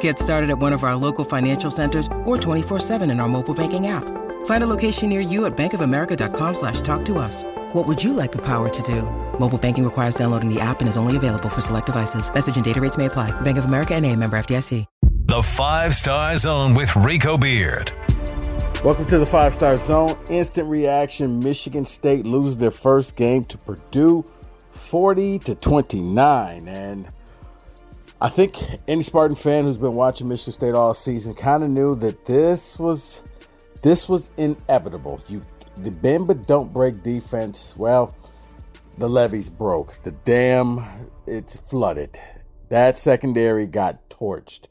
Get started at one of our local financial centers or 24-7 in our mobile banking app. Find a location near you at bankofamerica.com slash talk to us. What would you like the power to do? Mobile banking requires downloading the app and is only available for select devices. Message and data rates may apply. Bank of America and a member FDIC. The Five Star Zone with Rico Beard. Welcome to the Five Star Zone. Instant reaction. Michigan State loses their first game to Purdue 40 to 29. And I think any Spartan fan who's been watching Michigan State all season kind of knew that this was this was inevitable. You the bend but don't break defense. Well, the levees broke. The dam it's flooded. That secondary got torched.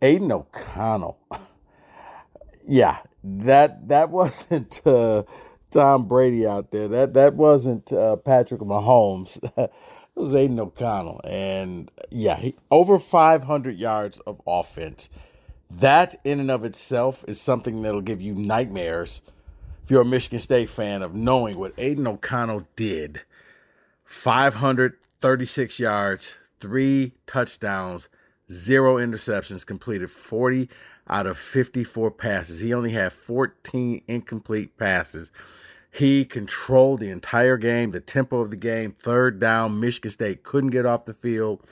Aidan O'Connell. yeah, that that wasn't uh, Tom Brady out there. That that wasn't uh, Patrick Mahomes. It was Aidan O'Connell. And yeah, he, over 500 yards of offense. That in and of itself is something that'll give you nightmares if you're a Michigan State fan of knowing what Aidan O'Connell did. 536 yards, three touchdowns, zero interceptions, completed 40 out of 54 passes. He only had 14 incomplete passes. He controlled the entire game, the tempo of the game, third down. Michigan State couldn't get off the field.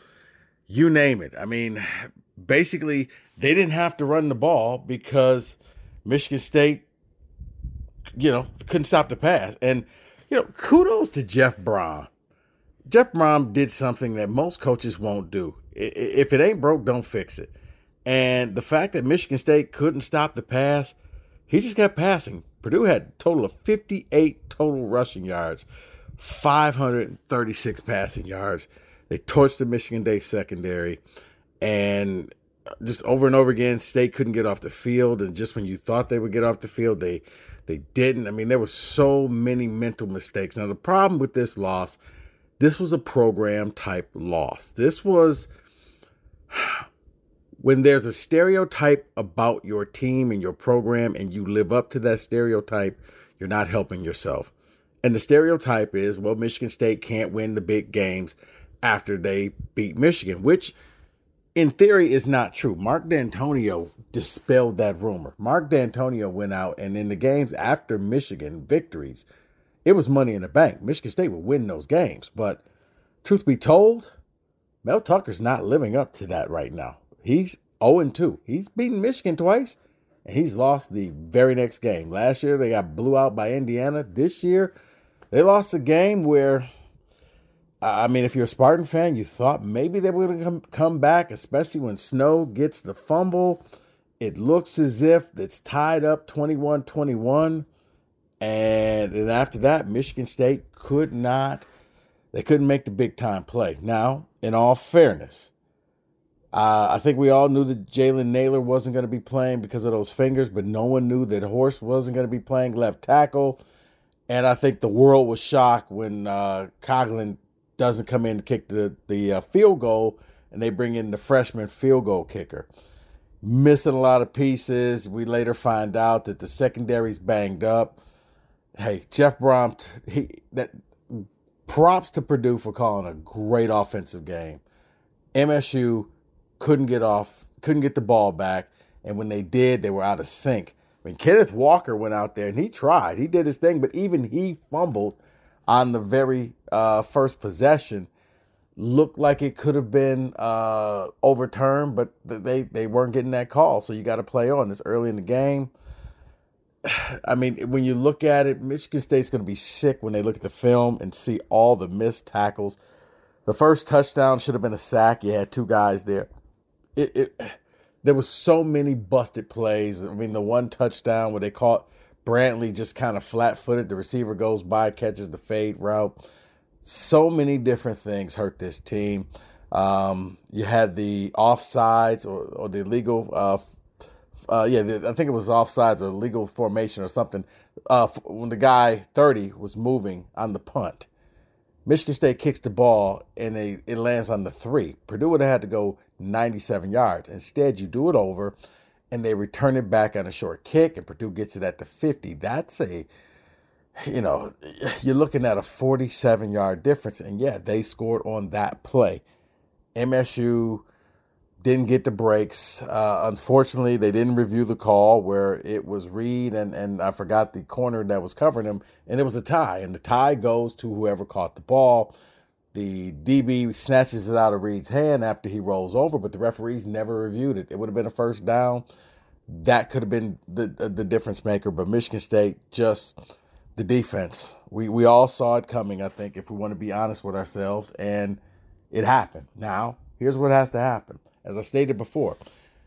You name it. I mean, basically, they didn't have to run the ball because Michigan State, you know, couldn't stop the pass. And, you know, kudos to Jeff Brohm. Jeff Brohm did something that most coaches won't do. If it ain't broke, don't fix it. And the fact that Michigan State couldn't stop the pass, he just kept passing. Purdue had a total of 58 total rushing yards, 536 passing yards. They torched the Michigan State secondary, and just over and over again, State couldn't get off the field. And just when you thought they would get off the field, they they didn't. I mean, there were so many mental mistakes. Now, the problem with this loss, this was a program type loss. This was when there's a stereotype about your team and your program and you live up to that stereotype, you're not helping yourself. And the stereotype is, well, Michigan State can't win the big games after they beat Michigan, which in theory is not true. Mark Dantonio dispelled that rumor. Mark Dantonio went out and in the games after Michigan victories, it was money in the bank. Michigan State would win those games. But truth be told, Mel Tucker's not living up to that right now. He's 0 2. He's beaten Michigan twice, and he's lost the very next game. Last year, they got blew out by Indiana. This year, they lost a game where, I mean, if you're a Spartan fan, you thought maybe they were going to come, come back, especially when Snow gets the fumble. It looks as if it's tied up 21 21. And then after that, Michigan State could not, they couldn't make the big time play. Now, in all fairness, uh, I think we all knew that Jalen Nailor wasn't going to be playing because of those fingers, but no one knew that Horst wasn't going to be playing left tackle. And I think the world was shocked when uh, doesn't come in to kick the, the uh, field goal and they bring in the freshman field goal kicker. Missing a lot of pieces. We later find out that the secondary's banged up. Hey, Jeff Brohm, he that props to Purdue for calling a great offensive game. MSU couldn't get off, couldn't get the ball back. And when they did, they were out of sync. I mean, Kenneth Walker went out there and he tried. He did his thing, but even he fumbled on the very uh, first possession. Looked like it could have been uh, overturned, but they, they weren't getting that call. So you got to play on It's early in the game. I mean, when you look at it, Michigan State's going to be sick when they look at the film and see all the missed tackles The first touchdown should have been a sack. You had two guys there. It, it there was so many busted plays. I mean, the one touchdown where they caught Brantley just kind of flat footed. The receiver goes by, catches the fade route. So many different things hurt this team. Um, you had the offsides or, or the illegal, uh, uh, yeah, the, I think it was offsides or legal formation or something. Uh, when the guy 30 was moving on the punt, Michigan State kicks the ball and they, it lands on the three. Purdue would have had to go 97 yards. Instead, you do it over and they return it back on a short kick, and Purdue gets it at the 50. That's a, you know, you're looking at a 47 yard difference. And yeah, they scored on that play. MSU didn't get the breaks. Uh, unfortunately, they didn't review the call where it was Reed and, and I forgot the corner that was covering him, and it was a tie. And the tie goes to whoever caught the ball. The DB snatches it out of Reed's hand after he rolls over, but the referees never reviewed it. It would have been a first down. That could have been the the difference maker. But Michigan State just the defense. We we all saw it coming. I think if we want to be honest with ourselves, and it happened. Now here's what has to happen. As I stated before,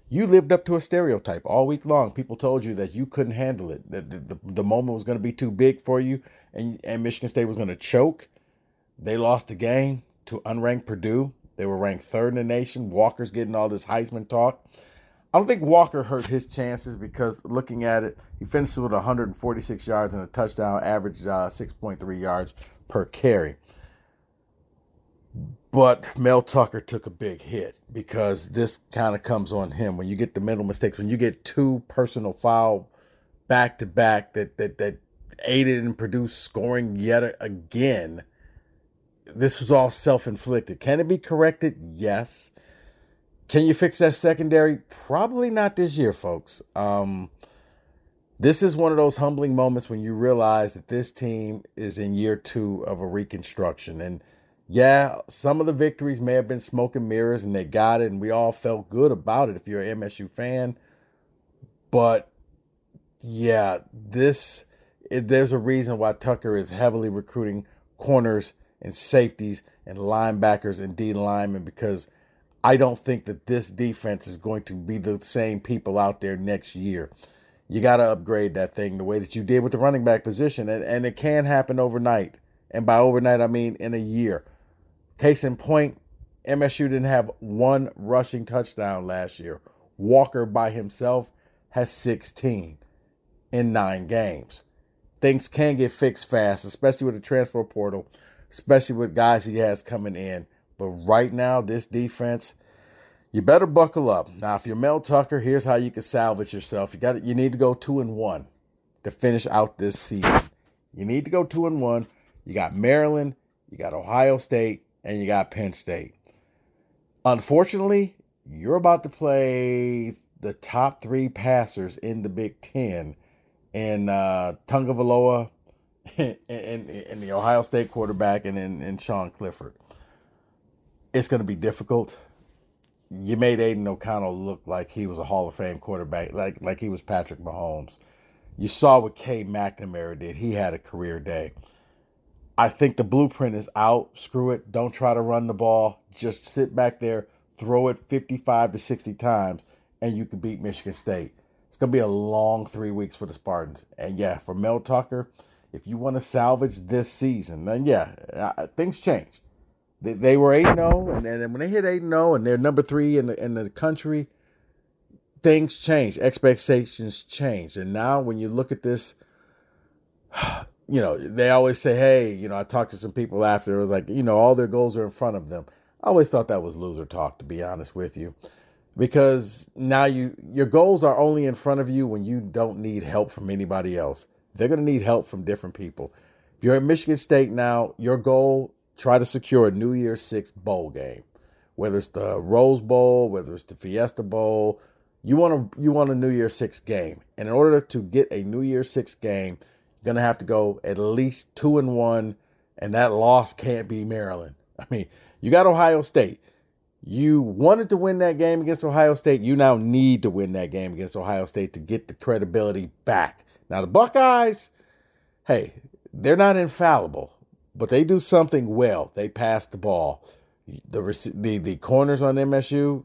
you lived up to a stereotype all week long. People told you that you couldn't handle it, that the, the, the moment was going to be too big for you, and, and Michigan State was going to choke. They lost the game to unranked Purdue. They were ranked third in the nation. Walker's getting all this Heisman talk. I don't think Walker hurt his chances because looking at it, he finished with 146 yards and a touchdown, average uh, 6.3 yards per carry. But Mel Tucker took a big hit because this kind of comes on him when you get the mental mistakes, when you get two personal foul back to back that that that aided and produced scoring yet again this was all self inflicted. Can it be corrected? Yes. Can you fix that secondary? Probably not this year, folks. Um, this is one of those humbling moments when you realize that this team is in year two of a reconstruction. And yeah, some of the victories may have been smoke and mirrors and they got it, and we all felt good about it if you're an MSU fan. But yeah, this it, there's a reason why Tucker is heavily recruiting corners and safeties and linebackers and D linemen because I don't think that this defense is going to be the same people out there next year. You got to upgrade that thing the way that you did with the running back position, and, and it can happen overnight. And by overnight, I mean in a year. Case in point, MSU didn't have one rushing touchdown last year. Walker by himself has 16 in nine games. Things can get fixed fast, especially with the transfer portal especially with guys he has coming in. But right now, this defense, you better buckle up. Now, if you're Mel Tucker, here's how you can salvage yourself. You got you need to go two and one to finish out this season. You need to go two and one. You got Maryland, you got Ohio State, and you got Penn State. Unfortunately, you're about to play the top three passers in the Big Ten in uh, Tagovailoa, and, and, the Ohio State quarterback and in Sean Clifford. It's going to be difficult. You made Aidan O'Connell look like he was a Hall of Fame quarterback, like like he was Patrick Mahomes. You saw what Cade McNamara did. He had a career day. I think the blueprint is out. Screw it. Don't try to run the ball. Just sit back there, throw it 55 to 60 times, and you can beat Michigan State. It's going to be a long three weeks for the Spartans. And yeah, for Mel Tucker, if you want to salvage this season, then yeah, things change. They, they were 8 0, and then when they hit 8 0 and they're number three in the, in the country, things change. Expectations change. And now when you look at this, you know, they always say, hey, you know, I talked to some people after, it was like, you know, all their goals are in front of them. I always thought that was loser talk, to be honest with you. Because now you your goals are only in front of you when you don't need help from anybody else. They're going to need help from different people. If you're at Michigan State now, your goal try to secure a New Year's Six bowl game, whether it's the Rose Bowl, whether it's the Fiesta Bowl. You want to you want a New Year's Six game, and in order to get a New Year's Six game, you're gonna have to go at least two and one, and that loss can't be Maryland. I mean, you got Ohio State. You wanted to win that game against Ohio State. You now need to win that game against Ohio State to get the credibility back now, the Buckeyes, hey, they're not infallible, but they do something well. They pass the ball. The the the corners on MSU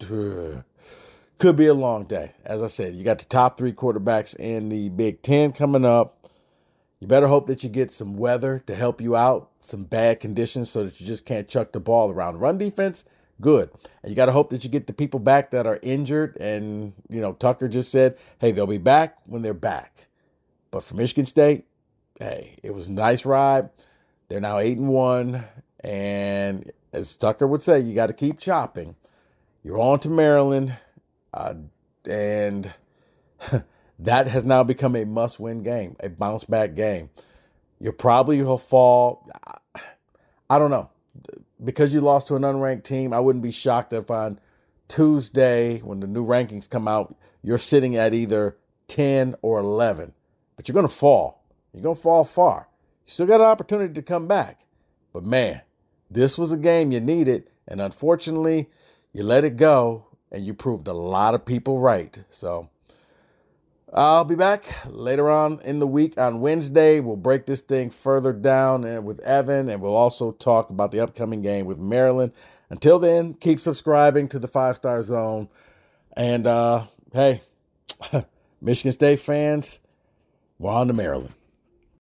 could be a long day. As I said, you got the top three quarterbacks in the Big Ten coming up. You better hope that you get some weather to help you out, some bad conditions so that you just can't chuck the ball around. Run defense, good. And you got to hope that you get the people back that are injured. And, you know, Tucker just said, hey, they'll be back when they're back. But for Michigan State, hey, it was a nice ride. They're now eight and one. And as Tucker would say, you got to keep chopping. You're on to Maryland. Uh, and that has now become a must win game, a bounce back game. You probably fall. I don't know. Because you lost to an unranked team, I wouldn't be shocked if on Tuesday, when the new rankings come out, you're sitting at either 10 or 11. But you're going to fall. You're going to fall far. You still got an opportunity to come back. But man, this was a game you needed. And unfortunately, you let it go and you proved a lot of people right. So I'll be back later on in the week on Wednesday. We'll break this thing further down and with Evan, and we'll also talk about the upcoming game with Maryland. Until then, keep subscribing to the Five Star Zone. And uh, hey, Michigan State fans, we're on to Maryland.